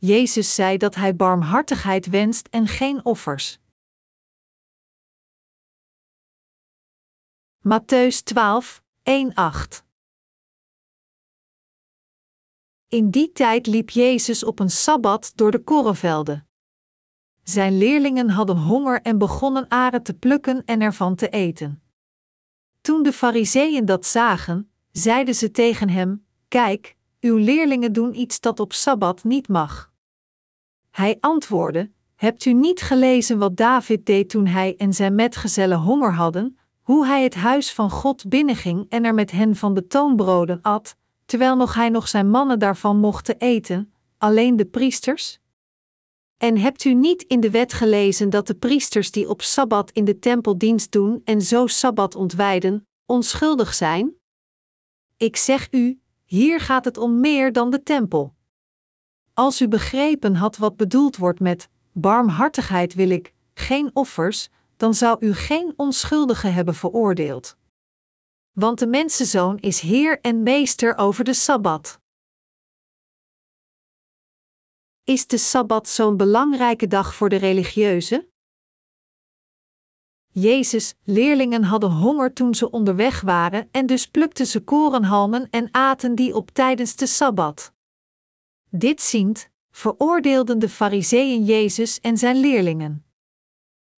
Jezus zei dat hij barmhartigheid wenst en geen offers. Matthäus 12, 1-8 In die tijd liep Jezus op een sabbat door de korenvelden. Zijn leerlingen hadden honger en begonnen aren te plukken en ervan te eten. Toen de Fariseeën dat zagen, zeiden ze tegen hem: Kijk, uw leerlingen doen iets dat op sabbat niet mag. Hij antwoordde: Hebt u niet gelezen wat David deed toen hij en zijn metgezellen honger hadden, hoe hij het huis van God binnenging en er met hen van de toonbroden at, terwijl nog hij nog zijn mannen daarvan mochten eten, alleen de priesters? En hebt u niet in de wet gelezen dat de priesters die op sabbat in de tempel dienst doen en zo sabbat ontwijden, onschuldig zijn? Ik zeg u, hier gaat het om meer dan de tempel. Als u begrepen had wat bedoeld wordt met barmhartigheid wil ik, geen offers, dan zou u geen onschuldige hebben veroordeeld. Want de mensenzoon is Heer en Meester over de Sabbat. Is de Sabbat zo'n belangrijke dag voor de religieuzen? Jezus' leerlingen hadden honger toen ze onderweg waren en dus plukten ze korenhalmen en aten die op tijdens de Sabbat. Dit ziend, veroordeelden de Fariseeën Jezus en zijn leerlingen.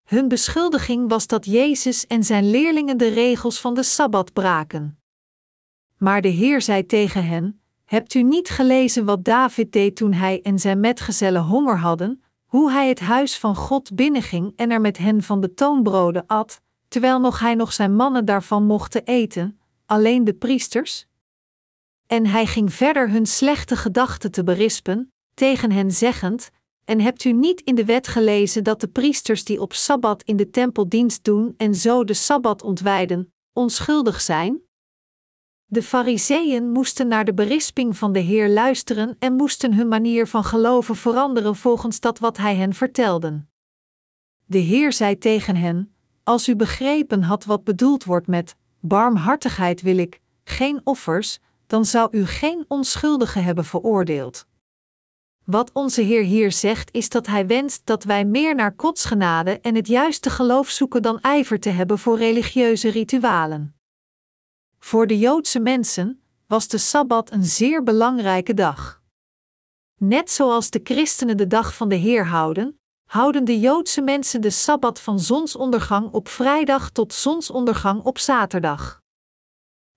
Hun beschuldiging was dat Jezus en zijn leerlingen de regels van de Sabbat braken. Maar de Heer zei tegen hen: Hebt u niet gelezen wat David deed toen hij en zijn metgezellen honger hadden, hoe hij het huis van God binnenging en er met hen van de toonbroden at, terwijl nog hij nog zijn mannen daarvan mochten eten, alleen de priesters? En hij ging verder hun slechte gedachten te berispen, tegen hen zeggend: En hebt u niet in de wet gelezen dat de priesters die op sabbat in de tempel dienst doen en zo de sabbat ontwijden, onschuldig zijn? De Fariseeën moesten naar de berisping van de Heer luisteren en moesten hun manier van geloven veranderen volgens dat wat hij hen vertelde. De Heer zei tegen hen: Als u begrepen had wat bedoeld wordt met barmhartigheid wil ik, geen offers, dan zou u geen onschuldige hebben veroordeeld. Wat onze Heer hier zegt is dat Hij wenst dat wij meer naar Gods genade en het juiste geloof zoeken dan ijver te hebben voor religieuze ritualen. Voor de Joodse mensen was de Sabbat een zeer belangrijke dag. Net zoals de christenen de dag van de Heer houden, houden de Joodse mensen de Sabbat van zonsondergang op vrijdag tot zonsondergang op zaterdag.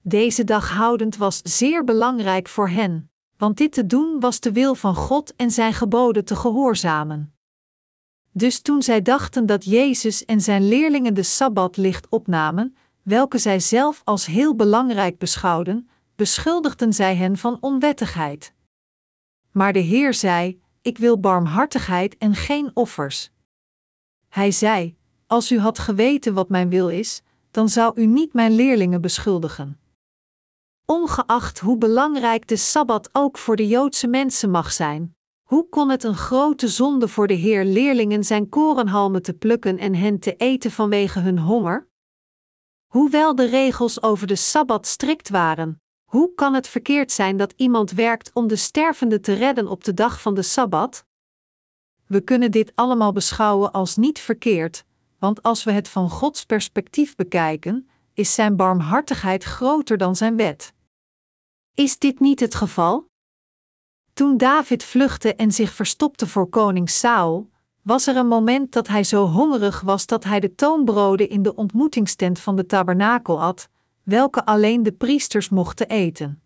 Deze dag houdend was zeer belangrijk voor hen, want dit te doen was de wil van God en zijn geboden te gehoorzamen. Dus toen zij dachten dat Jezus en zijn leerlingen de Sabbat licht opnamen, welke zij zelf als heel belangrijk beschouwden, beschuldigden zij hen van onwettigheid. Maar de Heer zei: Ik wil barmhartigheid en geen offers. Hij zei: Als u had geweten wat mijn wil is, dan zou u niet mijn leerlingen beschuldigen. Ongeacht hoe belangrijk de sabbat ook voor de Joodse mensen mag zijn, hoe kon het een grote zonde voor de Heer leerlingen zijn korenhalmen te plukken en hen te eten vanwege hun honger? Hoewel de regels over de sabbat strikt waren, hoe kan het verkeerd zijn dat iemand werkt om de stervende te redden op de dag van de sabbat? We kunnen dit allemaal beschouwen als niet verkeerd, want als we het van Gods perspectief bekijken, is Zijn barmhartigheid groter dan Zijn wet. Is dit niet het geval? Toen David vluchtte en zich verstopte voor koning Saul, was er een moment dat hij zo hongerig was dat hij de toonbroden in de ontmoetingstent van de tabernakel at, welke alleen de priesters mochten eten.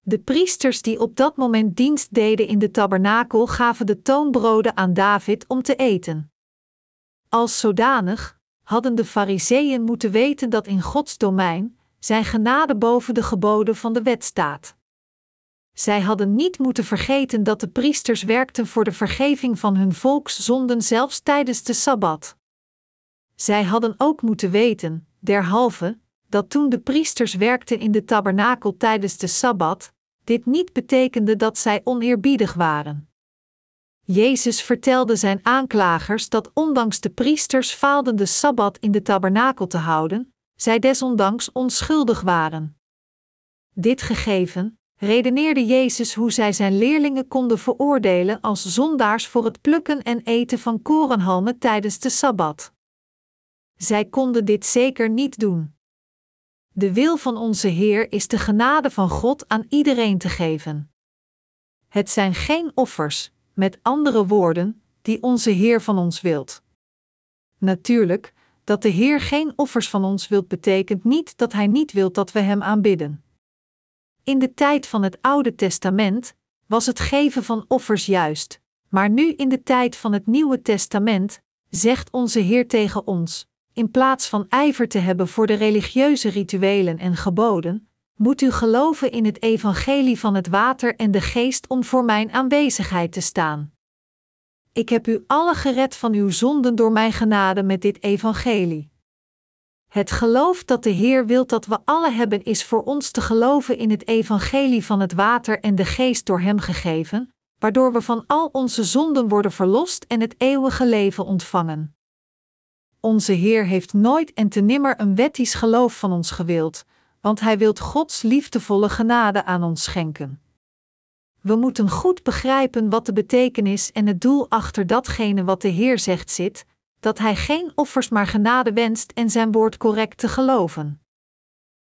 De priesters die op dat moment dienst deden in de tabernakel gaven de toonbroden aan David om te eten. Als zodanig hadden de Fariseeën moeten weten dat in Gods domein zijn genade boven de geboden van de wet staat. Zij hadden niet moeten vergeten dat de priesters werkten voor de vergeving van hun volkszonden zelfs tijdens de sabbat. Zij hadden ook moeten weten, derhalve, dat toen de priesters werkten in de tabernakel tijdens de sabbat, dit niet betekende dat zij oneerbiedig waren. Jezus vertelde zijn aanklagers dat ondanks de priesters faalden de sabbat in de tabernakel te houden, zij desondanks onschuldig waren. Dit gegeven, redeneerde Jezus hoe zij zijn leerlingen konden veroordelen als zondaars voor het plukken en eten van korenhalmen tijdens de sabbat. Zij konden dit zeker niet doen. De wil van onze Heer is de genade van God aan iedereen te geven. Het zijn geen offers, met andere woorden, die onze Heer van ons wilt. Natuurlijk, dat de Heer geen offers van ons wilt, betekent niet dat Hij niet wilt dat we Hem aanbidden. In de tijd van het Oude Testament was het geven van offers juist, maar nu in de tijd van het Nieuwe Testament zegt onze Heer tegen ons: in plaats van ijver te hebben voor de religieuze rituelen en geboden, moet u geloven in het evangelie van het water en de geest om voor mijn aanwezigheid te staan. Ik heb u alle gered van uw zonden door mijn genade met dit evangelie. Het geloof dat de Heer wil dat we alle hebben is voor ons te geloven in het evangelie van het water en de geest door Hem gegeven, waardoor we van al onze zonden worden verlost en het eeuwige leven ontvangen. Onze Heer heeft nooit en te nimmer een wettisch geloof van ons gewild, want Hij wilt Gods liefdevolle genade aan ons schenken. We moeten goed begrijpen wat de betekenis en het doel achter datgene wat de Heer zegt zit, dat Hij geen offers maar genade wenst en Zijn woord correct te geloven.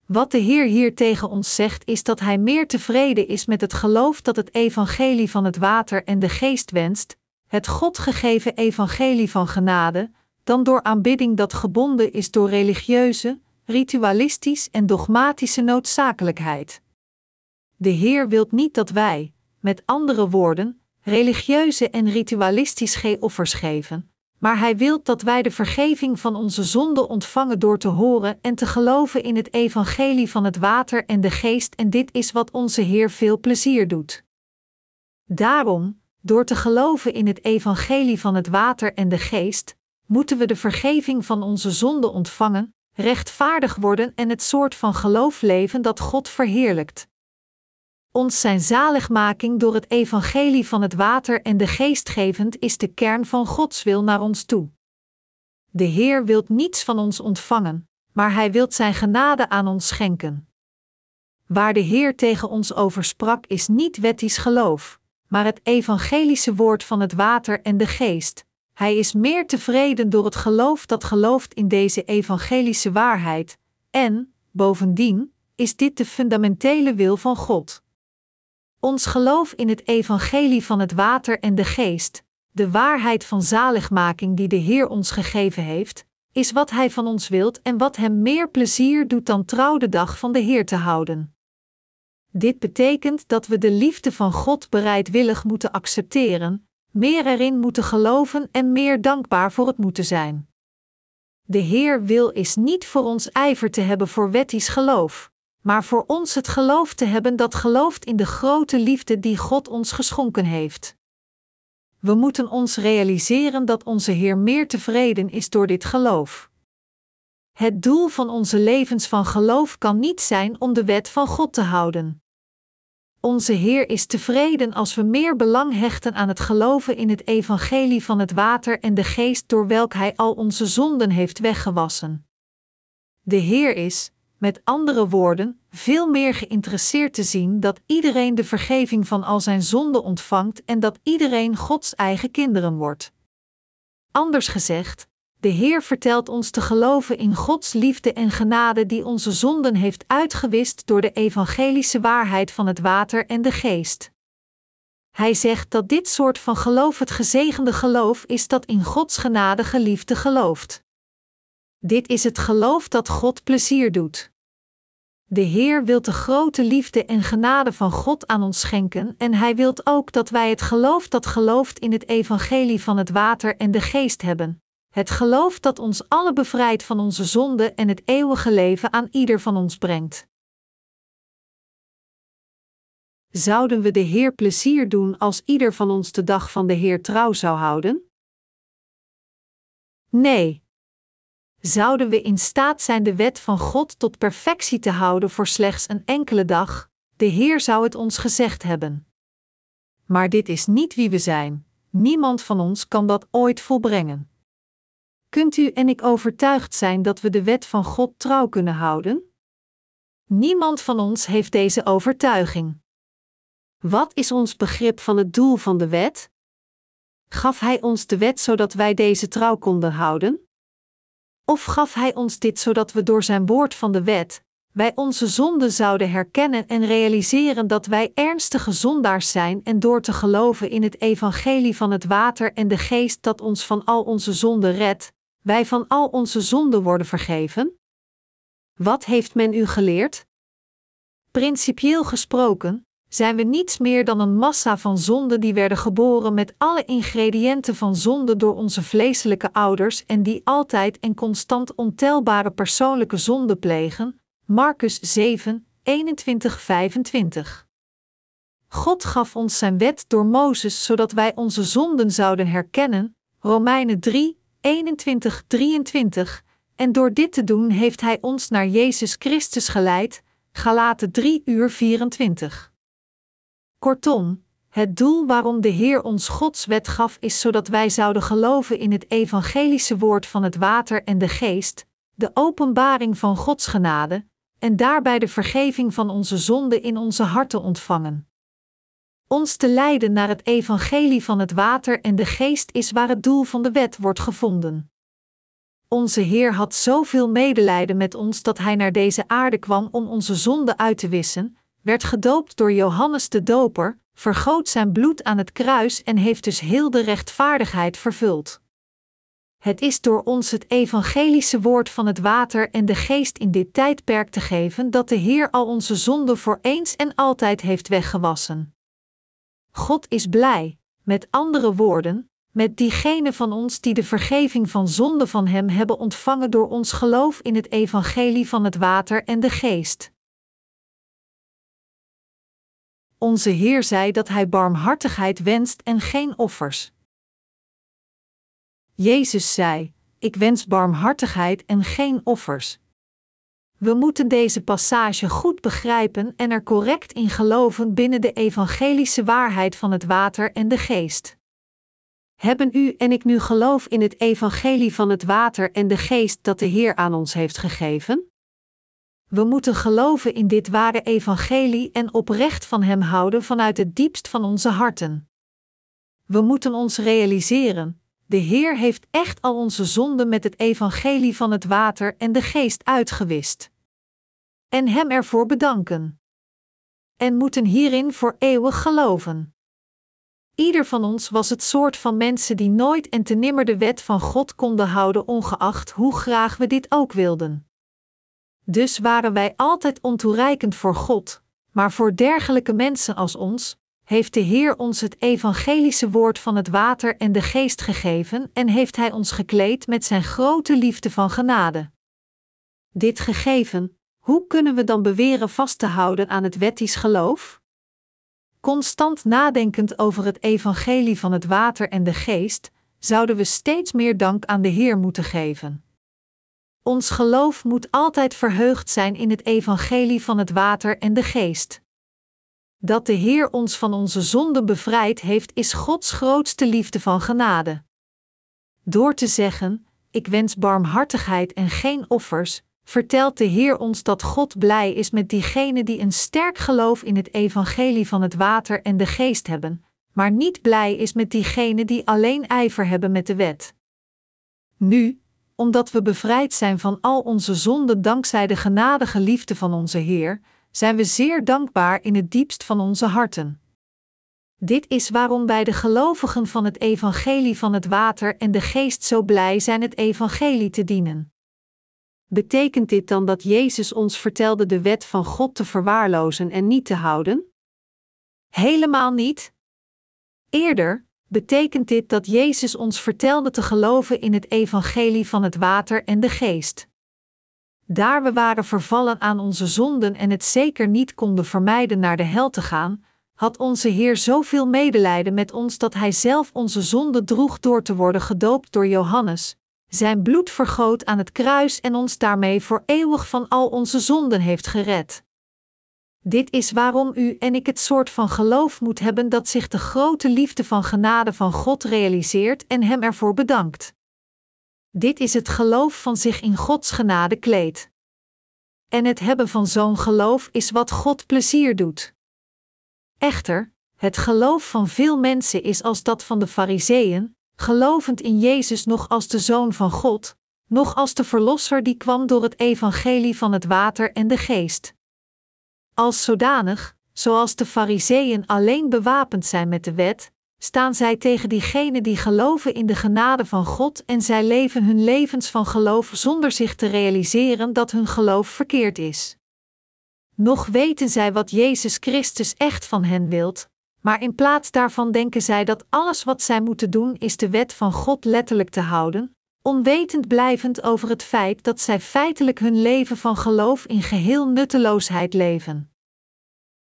Wat de Heer hier tegen ons zegt is dat Hij meer tevreden is met het geloof dat het evangelie van het water en de geest wenst, het God gegeven evangelie van genade, dan door aanbidding dat gebonden is door religieuze, ritualistisch en dogmatische noodzakelijkheid. De Heer wilt niet dat wij, met andere woorden, religieuze en ritualistisch geen offers geven, maar Hij wilt dat wij de vergeving van onze zonden ontvangen door te horen en te geloven in het evangelie van het water en de geest en dit is wat onze Heer veel plezier doet. Daarom, door te geloven in het evangelie van het water en de geest, moeten we de vergeving van onze zonden ontvangen, rechtvaardig worden en het soort van geloof leven dat God verheerlijkt. Ons zijn zaligmaking door het evangelie van het water en de geestgevend is de kern van Gods wil naar ons toe. De Heer wilt niets van ons ontvangen, maar Hij wilt Zijn genade aan ons schenken. Waar de Heer tegen ons over sprak is niet wettisch geloof, maar het evangelische woord van het water en de geest, hij is meer tevreden door het geloof dat gelooft in deze evangelische waarheid, en, bovendien, is dit de fundamentele wil van God. Ons geloof in het evangelie van het water en de geest, de waarheid van zaligmaking die de Heer ons gegeven heeft, is wat Hij van ons wilt en wat Hem meer plezier doet dan trouw de dag van de Heer te houden. Dit betekent dat we de liefde van God bereidwillig moeten accepteren, meer erin moeten geloven en meer dankbaar voor het moeten zijn. De Heer wil is niet voor ons ijver te hebben voor wettisch geloof, maar voor ons het geloof te hebben dat gelooft in de grote liefde die God ons geschonken heeft. We moeten ons realiseren dat onze Heer meer tevreden is door dit geloof. Het doel van onze levens van geloof kan niet zijn om de wet van God te houden. Onze Heer is tevreden als we meer belang hechten aan het geloven in het evangelie van het water en de geest door welk Hij al onze zonden heeft weggewassen. De Heer is, met andere woorden, veel meer geïnteresseerd te zien dat iedereen de vergeving van al zijn zonden ontvangt en dat iedereen Gods eigen kinderen wordt. Anders gezegd, de Heer vertelt ons te geloven in Gods liefde en genade die onze zonden heeft uitgewist door de evangelische waarheid van het water en de geest. Hij zegt dat dit soort van geloof het gezegende geloof is dat in Gods genade geliefde gelooft. Dit is het geloof dat God plezier doet. De Heer wil de grote liefde en genade van God aan ons schenken en Hij wilt ook dat wij het geloof dat gelooft in het evangelie van het water en de geest hebben het geloof dat ons alle bevrijdt van onze zonde en het eeuwige leven aan ieder van ons brengt. Zouden we de Heer plezier doen als ieder van ons de dag van de Heer trouw zou houden? Nee. Zouden we in staat zijn de wet van God tot perfectie te houden voor slechts een enkele dag? De Heer zou het ons gezegd hebben. Maar dit is niet wie we zijn. Niemand van ons kan dat ooit volbrengen. Kunt u en ik overtuigd zijn dat we de wet van God trouw kunnen houden? Niemand van ons heeft deze overtuiging. Wat is ons begrip van het doel van de wet? Gaf Hij ons de wet zodat wij deze trouw konden houden? Of gaf Hij ons dit zodat we door Zijn woord van de wet, wij onze zonden zouden herkennen en realiseren dat wij ernstige zondaars zijn en door te geloven in het evangelie van het water en de geest dat ons van al onze zonden redt, wij van al onze zonden worden vergeven? Wat heeft men u geleerd? Principieel gesproken, zijn we niets meer dan een massa van zonden die werden geboren met alle ingrediënten van zonde door onze vleeselijke ouders en die altijd en constant ontelbare persoonlijke zonden plegen. Marcus 7, 21, 25. God gaf ons zijn wet door Mozes zodat wij onze zonden zouden herkennen. Romeinen 3, 21, 23. En door dit te doen heeft Hij ons naar Jezus Christus geleid. Galaten 3 uur 24. Kortom, het doel waarom de Heer ons Gods wet gaf is zodat wij zouden geloven in het evangelische woord van het water en de geest, de openbaring van Gods genade, en daarbij de vergeving van onze zonden in onze harten ontvangen. Ons te leiden naar het evangelie van het water en de geest is waar het doel van de wet wordt gevonden. Onze Heer had zoveel medelijden met ons dat Hij naar deze aarde kwam om onze zonden uit te wissen, werd gedoopt door Johannes de Doper, vergoot zijn bloed aan het kruis en heeft dus heel de rechtvaardigheid vervuld. Het is door ons het evangelische woord van het water en de geest in dit tijdperk te geven dat de Heer al onze zonden voor eens en altijd heeft weggewassen. God is blij, met andere woorden, met diegenen van ons die de vergeving van zonde van Hem hebben ontvangen door ons geloof in het evangelie van het water en de geest. Onze Heer zei dat Hij barmhartigheid wenst en geen offers. Jezus zei: Ik wens barmhartigheid en geen offers. We moeten deze passage goed begrijpen en er correct in geloven binnen de evangelische waarheid van het water en de geest. Hebben u en ik nu geloof in het evangelie van het water en de geest dat de Heer aan ons heeft gegeven? We moeten geloven in dit ware evangelie en oprecht van Hem houden vanuit het diepst van onze harten. We moeten ons realiseren: de Heer heeft echt al onze zonden met het evangelie van het water en de geest uitgewist. En Hem ervoor bedanken. En moeten hierin voor eeuwig geloven. Ieder van ons was het soort van mensen die nooit en te nimmer de wet van God konden houden, ongeacht hoe graag we dit ook wilden. Dus waren wij altijd ontoereikend voor God, maar voor dergelijke mensen als ons, heeft de Heer ons het evangelische woord van het water en de geest gegeven en heeft Hij ons gekleed met Zijn grote liefde van genade. Dit gegeven, hoe kunnen we dan beweren vast te houden aan het wettisch geloof? Constant nadenkend over het evangelie van het water en de geest, zouden we steeds meer dank aan de Heer moeten geven. Ons geloof moet altijd verheugd zijn in het evangelie van het water en de geest. Dat de Heer ons van onze zonden bevrijd heeft, is Gods grootste liefde van genade. Door te zeggen: Ik wens barmhartigheid en geen offers, vertelt de Heer ons dat God blij is met diegenen die een sterk geloof in het evangelie van het water en de geest hebben, maar niet blij is met diegenen die alleen ijver hebben met de wet. Nu, omdat we bevrijd zijn van al onze zonden dankzij de genadige liefde van onze Heer, zijn we zeer dankbaar in het diepst van onze harten. Dit is waarom wij de gelovigen van het evangelie van het water en de geest zo blij zijn het evangelie te dienen. Betekent dit dan dat Jezus ons vertelde de wet van God te verwaarlozen en niet te houden? Helemaal niet. Eerder betekent dit dat Jezus ons vertelde te geloven in het evangelie van het water en de geest. Daar we waren vervallen aan onze zonden en het zeker niet konden vermijden naar de hel te gaan, had onze Heer zoveel medelijden met ons dat Hij zelf onze zonde droeg door te worden gedoopt door Johannes, zijn bloed vergoot aan het kruis en ons daarmee voor eeuwig van al onze zonden heeft gered. Dit is waarom u en ik het soort van geloof moet hebben dat zich de grote liefde van genade van God realiseert en Hem ervoor bedankt. Dit is het geloof van zich in Gods genade kleedt. En het hebben van zo'n geloof is wat God plezier doet. Echter, Het geloof van veel mensen is als dat van de Fariseeën, gelovend in Jezus nog als de Zoon van God, nog als de Verlosser die kwam door het evangelie van het water en de geest. Als zodanig, zoals de Fariseeën alleen bewapend zijn met de wet, staan zij tegen diegenen die geloven in de genade van God en zij leven hun levens van geloof zonder zich te realiseren dat hun geloof verkeerd is. Nog weten zij wat Jezus Christus echt van hen wilt, maar in plaats daarvan denken zij dat alles wat zij moeten doen is de wet van God letterlijk te houden, onwetend blijvend over het feit dat zij feitelijk hun leven van geloof in geheel nutteloosheid leven.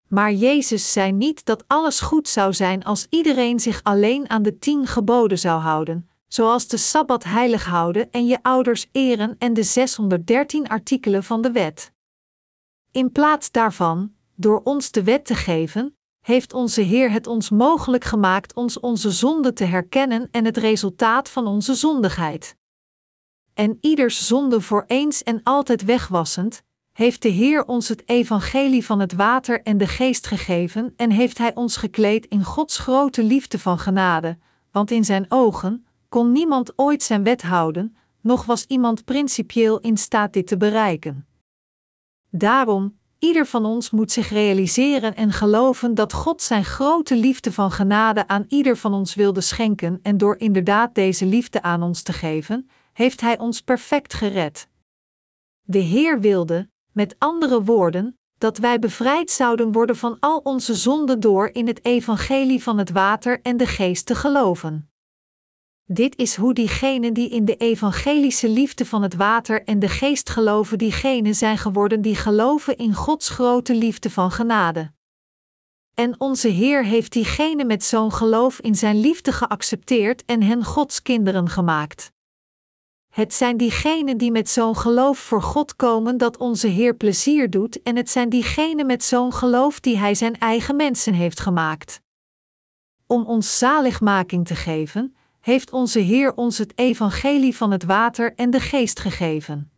Maar Jezus zei niet dat alles goed zou zijn als iedereen zich alleen aan de tien geboden zou houden, zoals de sabbat heilig houden en je ouders eren en de 613 artikelen van de wet. In plaats daarvan, door ons de wet te geven, heeft onze Heer het ons mogelijk gemaakt ons onze zonde te herkennen en het resultaat van onze zondigheid. En ieders zonde voor eens en altijd wegwassend, heeft de Heer ons het evangelie van het water en de geest gegeven en heeft Hij ons gekleed in Gods grote liefde van genade, want in Zijn ogen kon niemand ooit Zijn wet houden, noch was iemand principieel in staat dit te bereiken. Daarom, ieder van ons moet zich realiseren en geloven dat God Zijn grote liefde van genade aan ieder van ons wilde schenken en door inderdaad deze liefde aan ons te geven, heeft Hij ons perfect gered. De Heer wilde, met andere woorden, dat wij bevrijd zouden worden van al onze zonden door in het evangelie van het water en de geest te geloven. Dit is hoe diegenen die in de evangelische liefde van het water en de geest geloven, diegenen zijn geworden die geloven in Gods grote liefde van genade. En onze Heer heeft diegenen met zo'n geloof in Zijn liefde geaccepteerd en hen Gods kinderen gemaakt. Het zijn diegenen die met zo'n geloof voor God komen dat onze Heer plezier doet, en het zijn diegenen met zo'n geloof die Hij zijn eigen mensen heeft gemaakt. Om ons zaligmaking te geven, heeft onze Heer ons het evangelie van het water en de geest gegeven.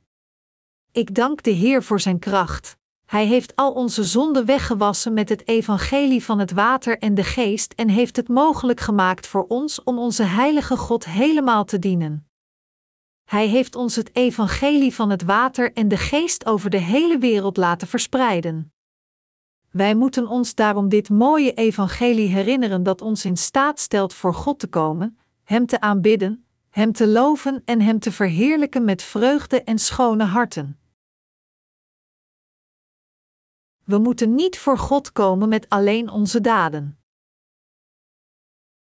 Ik dank de Heer voor zijn kracht. Hij heeft al onze zonden weggewassen met het evangelie van het water en de geest en heeft het mogelijk gemaakt voor ons om onze heilige God helemaal te dienen. Hij heeft ons het evangelie van het water en de geest over de hele wereld laten verspreiden. Wij moeten ons daarom dit mooie evangelie herinneren dat ons in staat stelt voor God te komen, Hem te aanbidden, Hem te loven en Hem te verheerlijken met vreugde en schone harten. We moeten niet voor God komen met alleen onze daden.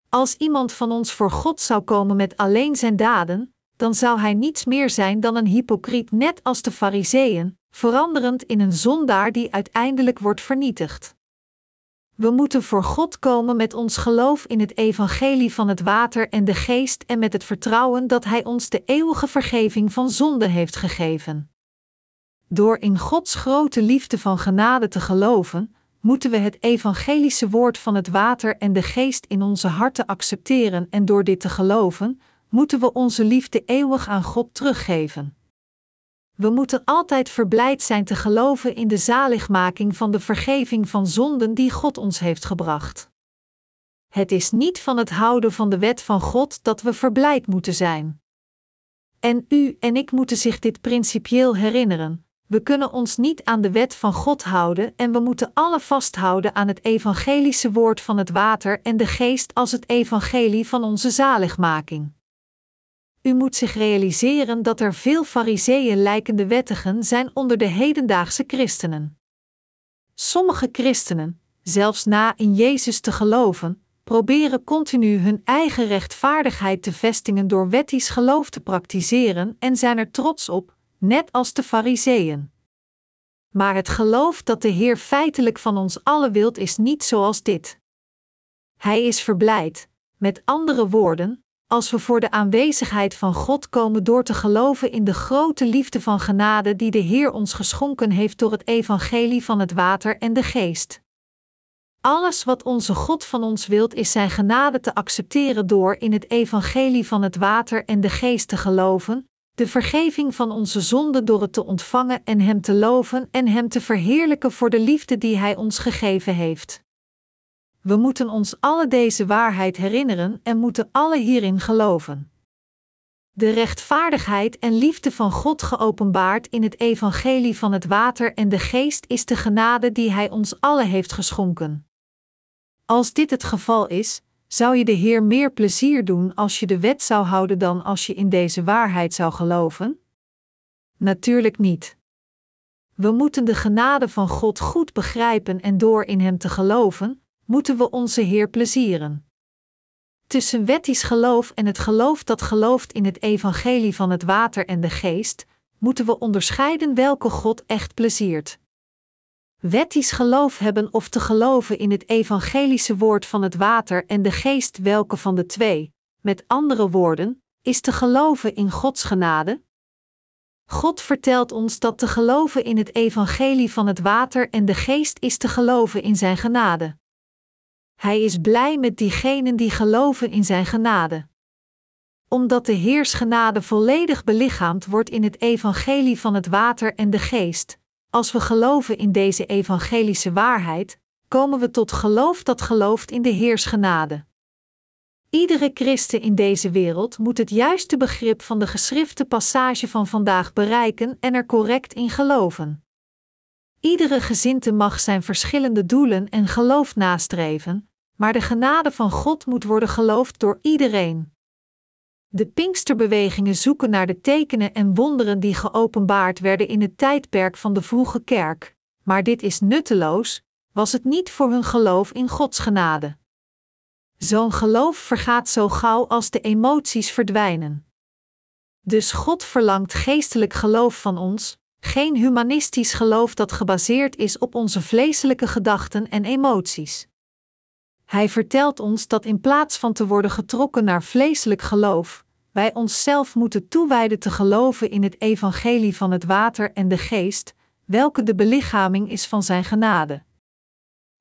Als iemand van ons voor God zou komen met alleen zijn daden, dan zou hij niets meer zijn dan een hypocriet, net als de Fariseeën, veranderend in een zondaar die uiteindelijk wordt vernietigd. We moeten voor God komen met ons geloof in het evangelie van het water en de geest en met het vertrouwen dat Hij ons de eeuwige vergeving van zonde heeft gegeven. Door in Gods grote liefde van genade te geloven, moeten we het evangelische woord van het water en de geest in onze harten accepteren en door dit te geloven, moeten we onze liefde eeuwig aan God teruggeven. We moeten altijd verblijd zijn te geloven in de zaligmaking van de vergeving van zonden die God ons heeft gebracht. Het is niet van het houden van de wet van God dat we verblijd moeten zijn. En u en ik moeten zich dit principieel herinneren. We kunnen ons niet aan de wet van God houden en we moeten alle vasthouden aan het evangelische woord van het water en de geest als het evangelie van onze zaligmaking. U moet zich realiseren dat er veel fariseeën lijkende wettigen zijn onder de hedendaagse christenen. Sommige christenen, zelfs na in Jezus te geloven, proberen continu hun eigen rechtvaardigheid te vestigen door wettisch geloof te praktiseren en zijn er trots op, net als de fariseeën. Maar het geloof dat de Heer feitelijk van ons allen wilt is niet zoals dit. Hij is verblijd, met andere woorden, als we voor de aanwezigheid van God komen door te geloven in de grote liefde van genade die de Heer ons geschonken heeft door het evangelie van het water en de geest. Alles wat onze God van ons wilt is Zijn genade te accepteren door in het evangelie van het water en de geest te geloven, de vergeving van onze zonden door het te ontvangen en Hem te loven en Hem te verheerlijken voor de liefde die Hij ons gegeven heeft. We moeten ons alle deze waarheid herinneren en moeten alle hierin geloven. De rechtvaardigheid en liefde van God geopenbaard in het evangelie van het water en de geest is de genade die Hij ons allen heeft geschonken. Als dit het geval is, zou je de Heer meer plezier doen als je de wet zou houden dan als je in deze waarheid zou geloven? Natuurlijk niet. We moeten de genade van God goed begrijpen en door in Hem te geloven, moeten we onze Heer plezieren. Tussen wettisch geloof en het geloof dat gelooft in het evangelie van het water en de geest, moeten we onderscheiden welke God echt pleziert. Wettisch geloof hebben of te geloven in het evangelische woord van het water en de geest welke van de twee, met andere woorden, is te geloven in Gods genade? God vertelt ons dat te geloven in het evangelie van het water en de geest is te geloven in zijn genade. Hij is blij met diegenen die geloven in zijn genade. Omdat de Heers genade volledig belichaamd wordt in het evangelie van het water en de geest, als we geloven in deze evangelische waarheid, komen we tot geloof dat gelooft in de Heers genade. Iedere christen in deze wereld moet het juiste begrip van de geschrifte passage van vandaag bereiken en er correct in geloven. Iedere gezinte mag zijn verschillende doelen en geloof nastreven, maar de genade van God moet worden geloofd door iedereen. De Pinksterbewegingen zoeken naar de tekenen en wonderen die geopenbaard werden in het tijdperk van de vroege kerk, maar dit is nutteloos, was het niet voor hun geloof in Gods genade. Zo'n geloof vergaat zo gauw als de emoties verdwijnen. Dus God verlangt geestelijk geloof van ons, geen humanistisch geloof dat gebaseerd is op onze vleeselijke gedachten en emoties. Hij vertelt ons dat in plaats van te worden getrokken naar vleeselijk geloof, wij onszelf moeten toewijden te geloven in het evangelie van het water en de geest, welke de belichaming is van zijn genade.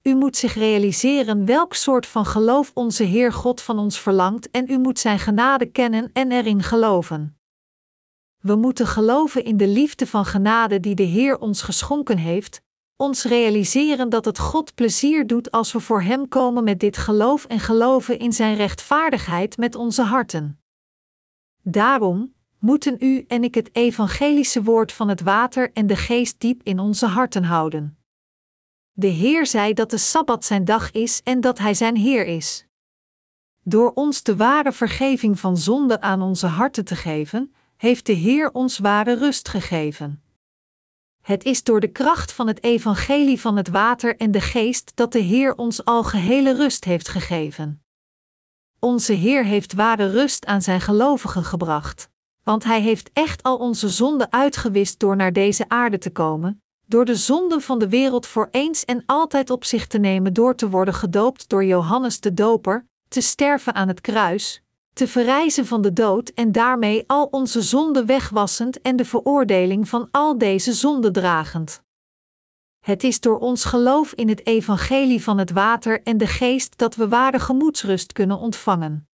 U moet zich realiseren welk soort van geloof onze Heer God van ons verlangt en u moet Zijn genade kennen en erin geloven. We moeten geloven in de liefde van genade die de Heer ons geschonken heeft, ons realiseren dat het God plezier doet als we voor Hem komen met dit geloof en geloven in Zijn rechtvaardigheid met onze harten. Daarom moeten u en ik het evangelische woord van het water en de geest diep in onze harten houden. De Heer zei dat de Sabbat zijn dag is en dat Hij zijn Heer is. Door ons de ware vergeving van zonde aan onze harten te geven, heeft de Heer ons ware rust gegeven. Het is door de kracht van het evangelie van het water en de geest dat de Heer ons al gehele rust heeft gegeven. Onze Heer heeft ware rust aan zijn gelovigen gebracht, want Hij heeft echt al onze zonden uitgewist door naar deze aarde te komen, door de zonden van de wereld voor eens en altijd op zich te nemen door te worden gedoopt door Johannes de Doper, te sterven aan het kruis, te verrijzen van de dood en daarmee al onze zonden wegwassend en de veroordeling van al deze zonden dragend. Het is door ons geloof in het evangelie van het water en de geest dat we ware gemoedsrust kunnen ontvangen.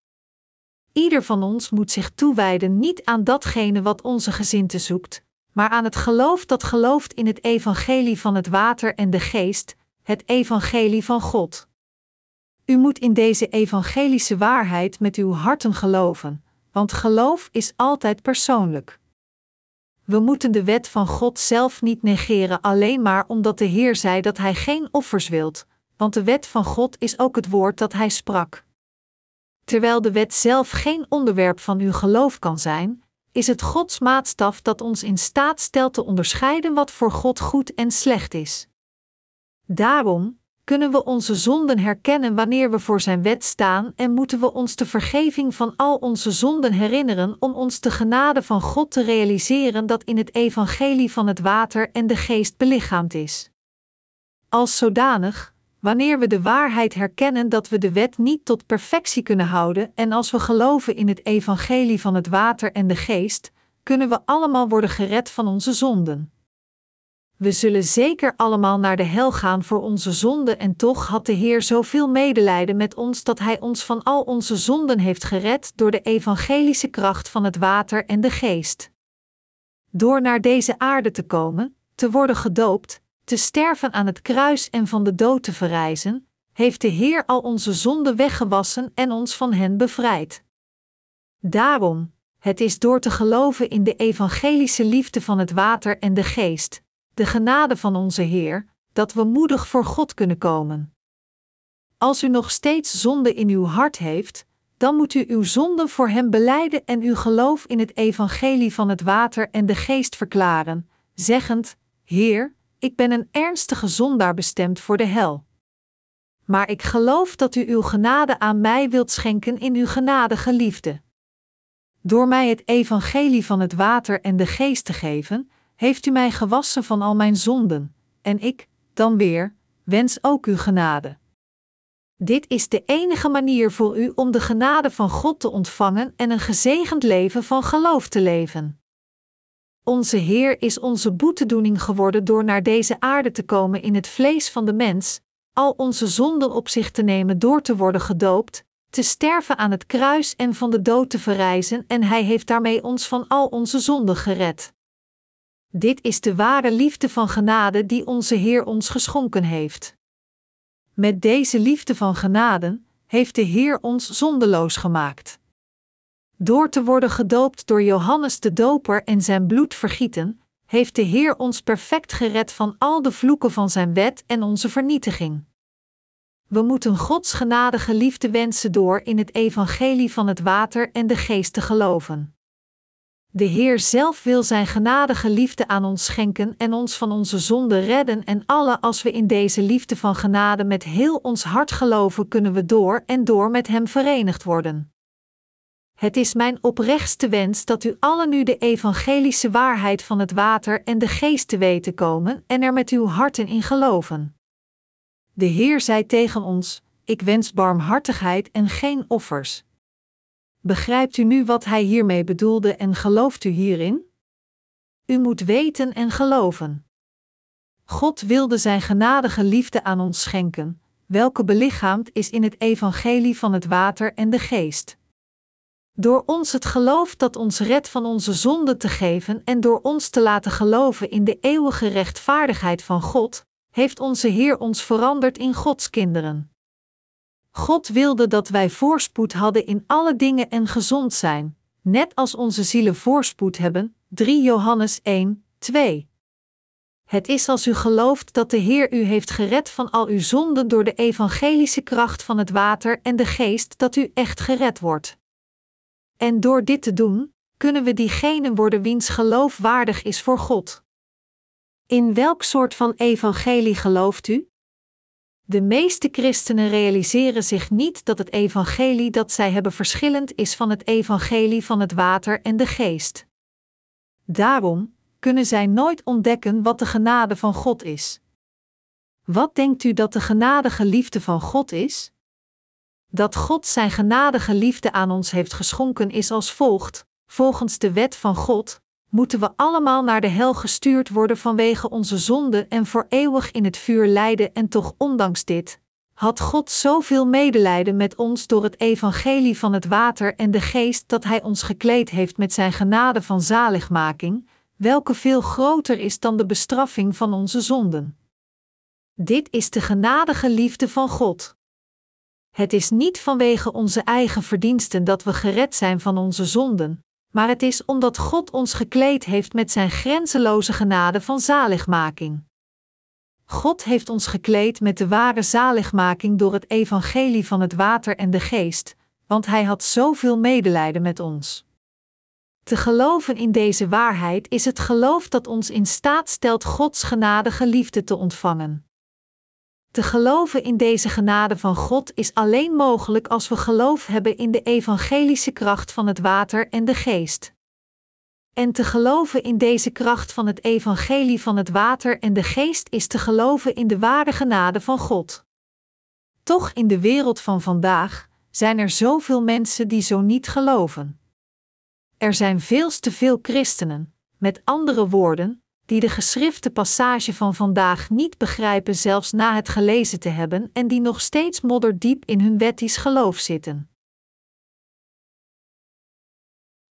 Ieder van ons moet zich toewijden niet aan datgene wat onze gezinte zoekt, maar aan het geloof dat gelooft in het evangelie van het water en de geest, het evangelie van God. U moet in deze evangelische waarheid met uw harten geloven, want geloof is altijd persoonlijk. We moeten de wet van God zelf niet negeren alleen maar omdat de Heer zei dat Hij geen offers wilt, want de wet van God is ook het woord dat Hij sprak. Terwijl de wet zelf geen onderwerp van uw geloof kan zijn, is het Gods maatstaf dat ons in staat stelt te onderscheiden wat voor God goed en slecht is. Daarom kunnen we onze zonden herkennen wanneer we voor Zijn wet staan en moeten we ons de vergeving van al onze zonden herinneren om ons de genade van God te realiseren dat in het evangelie van het water en de geest belichaamd is. Als zodanig wanneer we de waarheid herkennen dat we de wet niet tot perfectie kunnen houden en als we geloven in het evangelie van het water en de geest, kunnen we allemaal worden gered van onze zonden. We zullen zeker allemaal naar de hel gaan voor onze zonden en toch had de Heer zoveel medelijden met ons dat Hij ons van al onze zonden heeft gered door de evangelische kracht van het water en de geest. Door naar deze aarde te komen, te worden gedoopt, te sterven aan het kruis en van de dood te verrijzen, heeft de Heer al onze zonden weggewassen en ons van hen bevrijd. Daarom, het is door te geloven in de evangelische liefde van het water en de geest, de genade van onze Heer, dat we moedig voor God kunnen komen. Als u nog steeds zonde in uw hart heeft, dan moet u uw zonden voor Hem beleiden en uw geloof in het evangelie van het water en de geest verklaren, zeggend: Heer, ik ben een ernstige zondaar bestemd voor de hel. Maar ik geloof dat u uw genade aan mij wilt schenken in uw genadige liefde. Door mij het evangelie van het water en de geest te geven, heeft u mij gewassen van al mijn zonden, en ik, dan weer, wens ook uw genade. Dit is de enige manier voor u om de genade van God te ontvangen en een gezegend leven van geloof te leven. Onze Heer is onze boetedoening geworden door naar deze aarde te komen in het vlees van de mens, al onze zonden op zich te nemen door te worden gedoopt, te sterven aan het kruis en van de dood te verrijzen, en Hij heeft daarmee ons van al onze zonden gered. Dit is de ware liefde van genade die onze Heer ons geschonken heeft. Met deze liefde van genade heeft de Heer ons zondeloos gemaakt. Door te worden gedoopt door Johannes de Doper en zijn bloed vergieten, heeft de Heer ons perfect gered van al de vloeken van zijn wet en onze vernietiging. We moeten Gods genadige liefde wensen door in het evangelie van het water en de geest te geloven. De Heer zelf wil zijn genadige liefde aan ons schenken en ons van onze zonde redden en alle als we in deze liefde van genade met heel ons hart geloven kunnen we door en door met Hem verenigd worden. Het is mijn oprechtste wens dat u allen nu de evangelische waarheid van het water en de geest te weten komen en er met uw harten in geloven. De Heer zei tegen ons: Ik wens barmhartigheid en geen offers. Begrijpt u nu wat Hij hiermee bedoelde en gelooft u hierin? U moet weten en geloven. God wilde Zijn genadige liefde aan ons schenken, welke belichaamd is in het evangelie van het water en de geest. Door ons het geloof dat ons redt van onze zonde te geven en door ons te laten geloven in de eeuwige rechtvaardigheid van God, heeft onze Heer ons veranderd in Gods kinderen. God wilde dat wij voorspoed hadden in alle dingen en gezond zijn, net als onze zielen voorspoed hebben. 3 Johannes 1, 2. Het is als u gelooft dat de Heer u heeft gered van al uw zonden door de evangelische kracht van het water en de geest dat u echt gered wordt. En door dit te doen, kunnen we diegene worden wiens geloof waardig is voor God. In welk soort van evangelie gelooft u? De meeste christenen realiseren zich niet dat het evangelie dat zij hebben verschillend is van het evangelie van het water en de geest. Daarom kunnen zij nooit ontdekken wat de genade van God is. Wat denkt u dat de genadige liefde van God is? Dat God zijn genadige liefde aan ons heeft geschonken is als volgt: volgens de wet van God, moeten we allemaal naar de hel gestuurd worden vanwege onze zonde en voor eeuwig in het vuur lijden en toch ondanks dit had God zoveel medelijden met ons door het evangelie van het water en de geest dat Hij ons gekleed heeft met Zijn genade van zaligmaking, welke veel groter is dan de bestraffing van onze zonden. Dit is de genadige liefde van God. Het is niet vanwege onze eigen verdiensten dat we gered zijn van onze zonden, maar het is omdat God ons gekleed heeft met Zijn grenzeloze genade van zaligmaking. God heeft ons gekleed met de ware zaligmaking door het evangelie van het water en de geest, want Hij had zoveel medelijden met ons. Te geloven in deze waarheid is het geloof dat ons in staat stelt Gods genadige liefde te ontvangen. Te geloven in deze genade van God is alleen mogelijk als we geloof hebben in de evangelische kracht van het water en de geest. En te geloven in deze kracht van het evangelie van het water en de geest is te geloven in de ware genade van God. Toch in de wereld van vandaag zijn er zoveel mensen die zo niet geloven. Er zijn veel te veel christenen, met andere woorden, die de geschrifte passage van vandaag niet begrijpen, zelfs na het gelezen te hebben, en die nog steeds modderdiep in hun wettisch geloof zitten.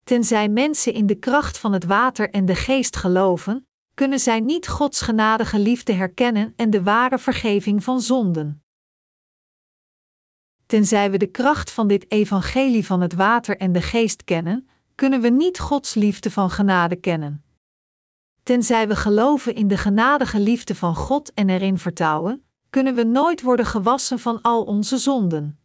Tenzij mensen in de kracht van het water en de geest geloven, kunnen zij niet Gods genadige liefde herkennen en de ware vergeving van zonden. Tenzij we de kracht van dit evangelie van het water en de geest kennen, kunnen we niet Gods liefde van genade kennen. Tenzij we geloven in de genadige liefde van God en erin vertrouwen, kunnen we nooit worden gewassen van al onze zonden.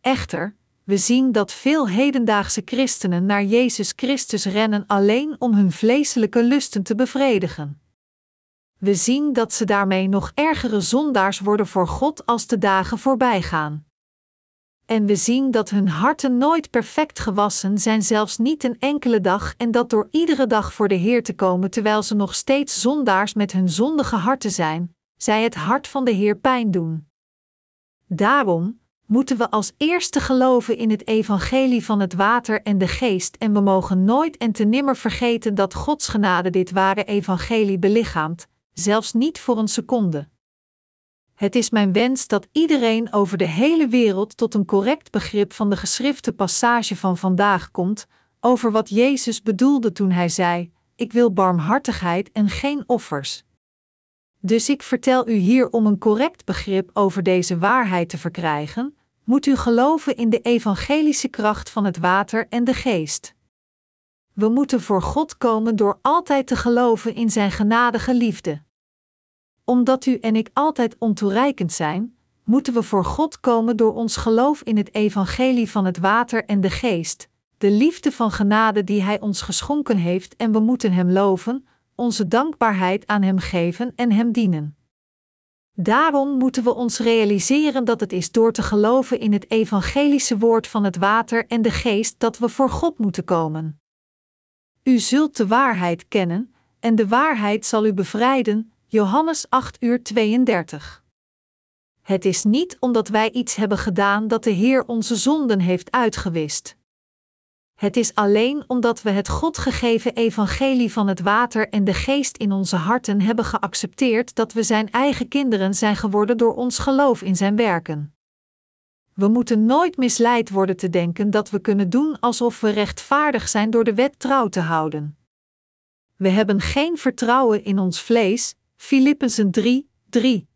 Echter, we zien dat veel hedendaagse christenen naar Jezus Christus rennen alleen om hun vleeselijke lusten te bevredigen. We zien dat ze daarmee nog ergere zondaars worden voor God als de dagen voorbij gaan. En we zien dat hun harten nooit perfect gewassen zijn, zelfs niet een enkele dag, en dat door iedere dag voor de Heer te komen terwijl ze nog steeds zondaars met hun zondige harten zijn, zij het hart van de Heer pijn doen. Daarom moeten we als eerste geloven in het evangelie van het water en de geest en we mogen nooit en te nimmer vergeten dat Gods genade dit ware evangelie belichaamt, zelfs niet voor een seconde. Het is mijn wens dat iedereen over de hele wereld tot een correct begrip van de geschrifte passage van vandaag komt, over wat Jezus bedoelde toen hij zei: Ik wil barmhartigheid en geen offers. Dus ik vertel u hier om een correct begrip over deze waarheid te verkrijgen, moet u geloven in de evangelische kracht van het water en de geest. We moeten voor God komen door altijd te geloven in Zijn genadige liefde. Omdat u en ik altijd ontoereikend zijn, moeten we voor God komen door ons geloof in het evangelie van het water en de geest, de liefde van genade die Hij ons geschonken heeft en we moeten Hem loven, onze dankbaarheid aan Hem geven en Hem dienen. Daarom moeten we ons realiseren dat het is door te geloven in het evangelische woord van het water en de geest dat we voor God moeten komen. U zult de waarheid kennen, en de waarheid zal u bevrijden. Johannes 8 uur 32. Het is niet omdat wij iets hebben gedaan dat de Heer onze zonden heeft uitgewist. Het is alleen omdat we het God gegeven evangelie van het water en de geest in onze harten hebben geaccepteerd dat we Zijn eigen kinderen zijn geworden door ons geloof in Zijn werken. We moeten nooit misleid worden te denken dat we kunnen doen alsof we rechtvaardig zijn door de wet trouw te houden. We hebben geen vertrouwen in ons vlees, Filippenzen 3, 3.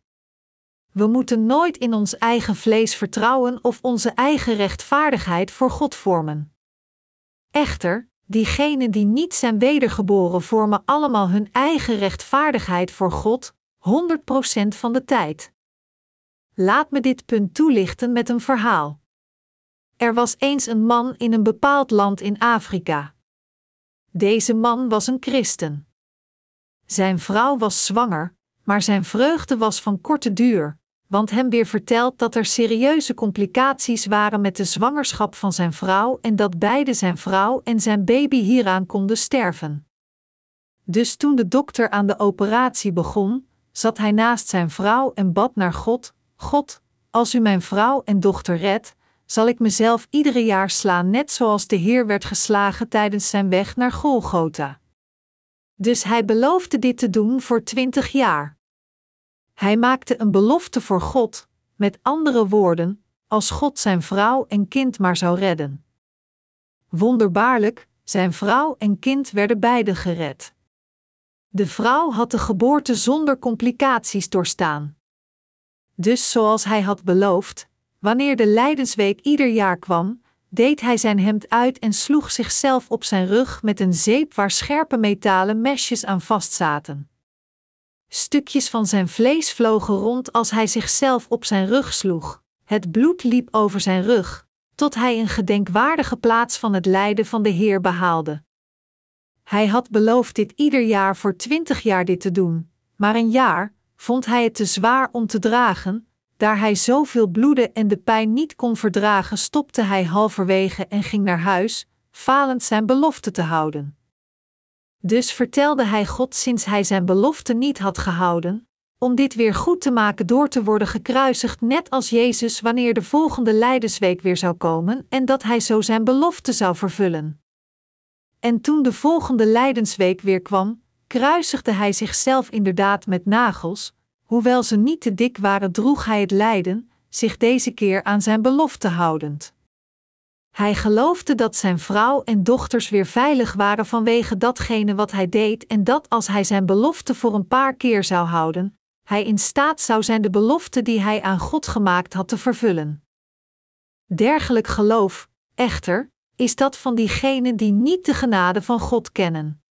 We moeten nooit in ons eigen vlees vertrouwen of onze eigen rechtvaardigheid voor God vormen. Echter, diegenen die niet zijn wedergeboren vormen allemaal hun eigen rechtvaardigheid voor God, 100% van de tijd. Laat me dit punt toelichten met een verhaal. Er was eens een man in een bepaald land in Afrika. Deze man was een christen. Zijn vrouw was zwanger, maar zijn vreugde was van korte duur, want hem weer verteld dat er serieuze complicaties waren met de zwangerschap van zijn vrouw en dat beide zijn vrouw en zijn baby hieraan konden sterven. Dus toen de dokter aan de operatie begon, zat hij naast zijn vrouw en bad naar God: God, als u mijn vrouw en dochter redt, zal ik mezelf iedere jaar slaan, net zoals de Heer werd geslagen tijdens zijn weg naar Golgotha. Dus hij beloofde dit te doen voor twintig jaar. Hij maakte een belofte voor God, met andere woorden, als God zijn vrouw en kind maar zou redden. Wonderbaarlijk, zijn vrouw en kind werden beide gered. De vrouw had de geboorte zonder complicaties doorstaan. Dus zoals hij had beloofd, wanneer de lijdensweek ieder jaar kwam, deed hij zijn hemd uit en sloeg zichzelf op zijn rug met een zeep waar scherpe metalen mesjes aan vastzaten. Stukjes van zijn vlees vlogen rond als hij zichzelf op zijn rug sloeg. Het bloed liep over zijn rug, tot hij een gedenkwaardige plaats van het lijden van de Heer behaalde. Hij had beloofd dit ieder jaar voor twintig jaar dit te doen, maar een jaar vond hij het te zwaar om te dragen, daar hij zoveel bloedde en de pijn niet kon verdragen, stopte hij halverwege en ging naar huis, falend zijn belofte te houden. Dus vertelde hij God sinds hij zijn belofte niet had gehouden, om dit weer goed te maken door te worden gekruisigd, net als Jezus wanneer de volgende Lijdensweek weer zou komen en dat hij zo zijn belofte zou vervullen. En toen de volgende Lijdensweek weer kwam, kruisigde hij zichzelf inderdaad met nagels, hoewel ze niet te dik waren, droeg hij het lijden, zich deze keer aan zijn belofte houdend. Hij geloofde dat zijn vrouw en dochters weer veilig waren vanwege datgene wat hij deed en dat als hij zijn belofte voor een paar keer zou houden, hij in staat zou zijn de belofte die hij aan God gemaakt had te vervullen. Dergelijk geloof, echter, is dat van diegenen die niet de genade van God kennen.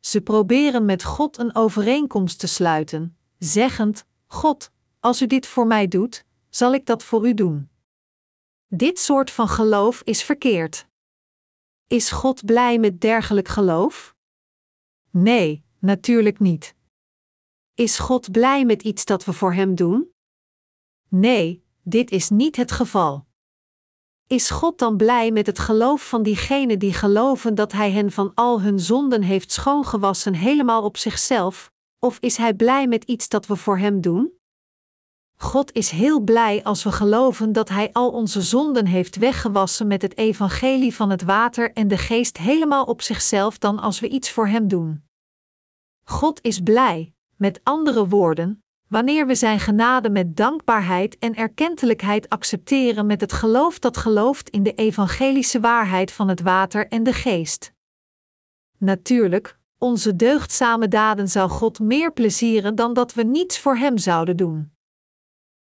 Ze proberen met God een overeenkomst te sluiten, zeggend: God, als u dit voor mij doet, zal ik dat voor u doen. Dit soort van geloof is verkeerd. Is God blij met dergelijk geloof? Nee, natuurlijk niet. Is God blij met iets dat we voor Hem doen? Nee, dit is niet het geval. Is God dan blij met het geloof van diegenen die geloven dat Hij hen van al hun zonden heeft schoongewassen helemaal op zichzelf, of is Hij blij met iets dat we voor Hem doen? God is heel blij als we geloven dat Hij al onze zonden heeft weggewassen met het evangelie van het water en de geest helemaal op zichzelf dan als we iets voor Hem doen. God is blij, met andere woorden, wanneer we Zijn genade met dankbaarheid en erkentelijkheid accepteren met het geloof dat gelooft in de evangelische waarheid van het water en de geest. Natuurlijk, onze deugdzame daden zou God meer plezieren dan dat we niets voor Hem zouden doen.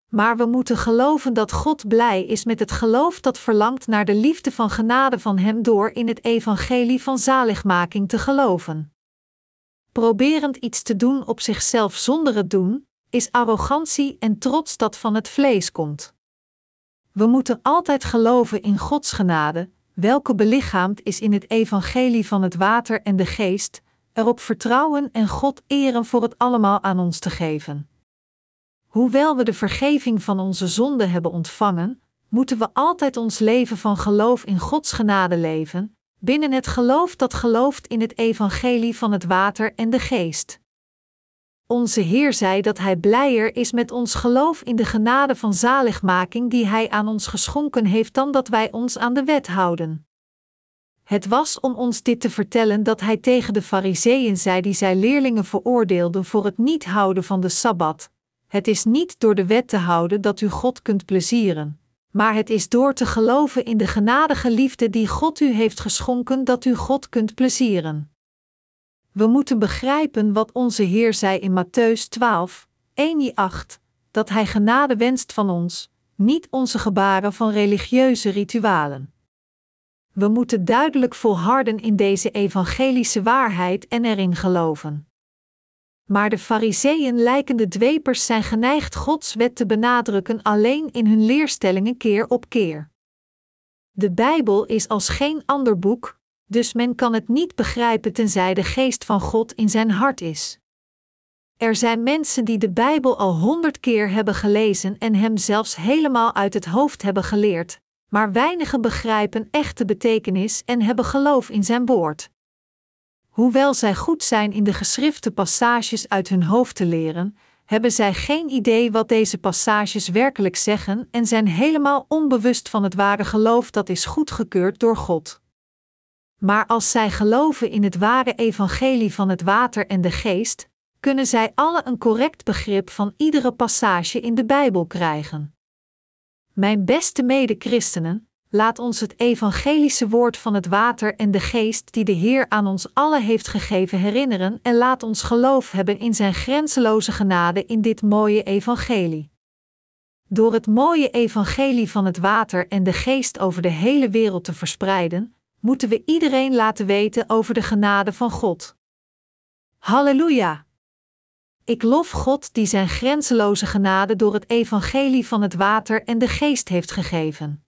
Maar we moeten geloven dat God blij is met het geloof dat verlangt naar de liefde van genade van Hem door in het evangelie van zaligmaking te geloven. Proberend iets te doen op zichzelf zonder het doen, is arrogantie en trots dat van het vlees komt. We moeten altijd geloven in Gods genade, welke belichaamd is in het evangelie van het water en de geest, erop vertrouwen en God eren voor het allemaal aan ons te geven. Hoewel we de vergeving van onze zonden hebben ontvangen, moeten we altijd ons leven van geloof in Gods genade leven, binnen het geloof dat gelooft in het evangelie van het water en de geest. Onze Heer zei dat Hij blijer is met ons geloof in de genade van zaligmaking die Hij aan ons geschonken heeft dan dat wij ons aan de wet houden. Het was om ons dit te vertellen dat Hij tegen de Fariseeën zei die zij leerlingen veroordeelden voor het niet houden van de Sabbat. Het is niet door de wet te houden dat u God kunt plezieren, maar het is door te geloven in de genadige liefde die God u heeft geschonken dat u God kunt plezieren. We moeten begrijpen wat onze Heer zei in Matthäus 12, 1-8, dat Hij genade wenst van ons, niet onze gebaren van religieuze ritualen. We moeten duidelijk volharden in deze evangelische waarheid en erin geloven. Maar de Fariseeën lijkende dwepers zijn geneigd Gods wet te benadrukken alleen in hun leerstellingen keer op keer. De Bijbel is als geen ander boek, dus men kan het niet begrijpen tenzij de geest van God in zijn hart is. Er zijn mensen die de Bijbel al honderd keer hebben gelezen en hem zelfs helemaal uit het hoofd hebben geleerd, maar weinigen begrijpen echte betekenis en hebben geloof in zijn woord. Hoewel zij goed zijn in de geschrifte passages uit hun hoofd te leren, hebben zij geen idee wat deze passages werkelijk zeggen en zijn helemaal onbewust van het ware geloof dat is goedgekeurd door God. Maar als zij geloven in het ware evangelie van het water en de geest, kunnen zij alle een correct begrip van iedere passage in de Bijbel krijgen. Mijn beste mede-christenen, laat ons het evangelische woord van het water en de geest die de Heer aan ons allen heeft gegeven herinneren en laat ons geloof hebben in zijn grenzeloze genade in dit mooie evangelie. Door het mooie evangelie van het water en de geest over de hele wereld te verspreiden, moeten we iedereen laten weten over de genade van God. Halleluja! Ik lof God die zijn grenzeloze genade door het evangelie van het water en de geest heeft gegeven.